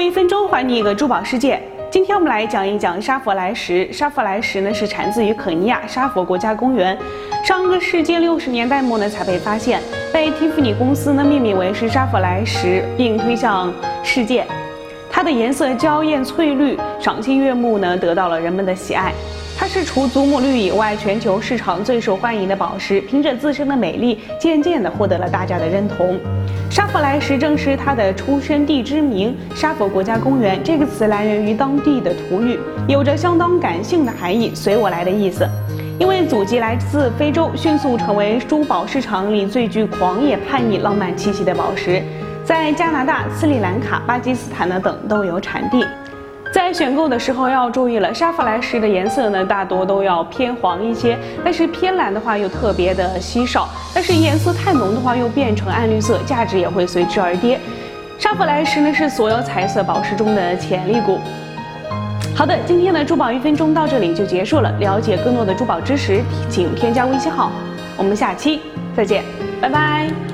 一分钟，还你一个珠宝世界。今天我们来讲一讲沙佛莱石。沙佛莱石呢是产自于肯尼亚沙佛国家公园，上个世纪六十年代末呢才被发现，被蒂芙尼公司呢命名为是沙佛莱石，并推向世界。它的颜色娇艳翠绿，赏心悦目呢，得到了人们的喜爱。它是除祖母绿以外，全球市场最受欢迎的宝石。凭着自身的美丽，渐渐地获得了大家的认同。沙佛莱石正是它的出生地之名。沙佛国家公园这个词来源于当地的土语，有着相当感性的含义，随我来的意思。因为祖籍来自非洲，迅速成为珠宝市场里最具狂野、叛逆、浪漫气息的宝石。在加拿大、斯里兰卡、巴基斯坦呢等都有产地。在选购的时候要注意了，沙弗莱石的颜色呢，大多都要偏黄一些，但是偏蓝的话又特别的稀少，但是颜色太浓的话又变成暗绿色，价值也会随之而跌。沙弗莱石呢是所有彩色宝石中的潜力股。好的，今天的珠宝一分钟到这里就结束了。了解更多的珠宝知识，请添加微信号。我们下期再见，拜拜。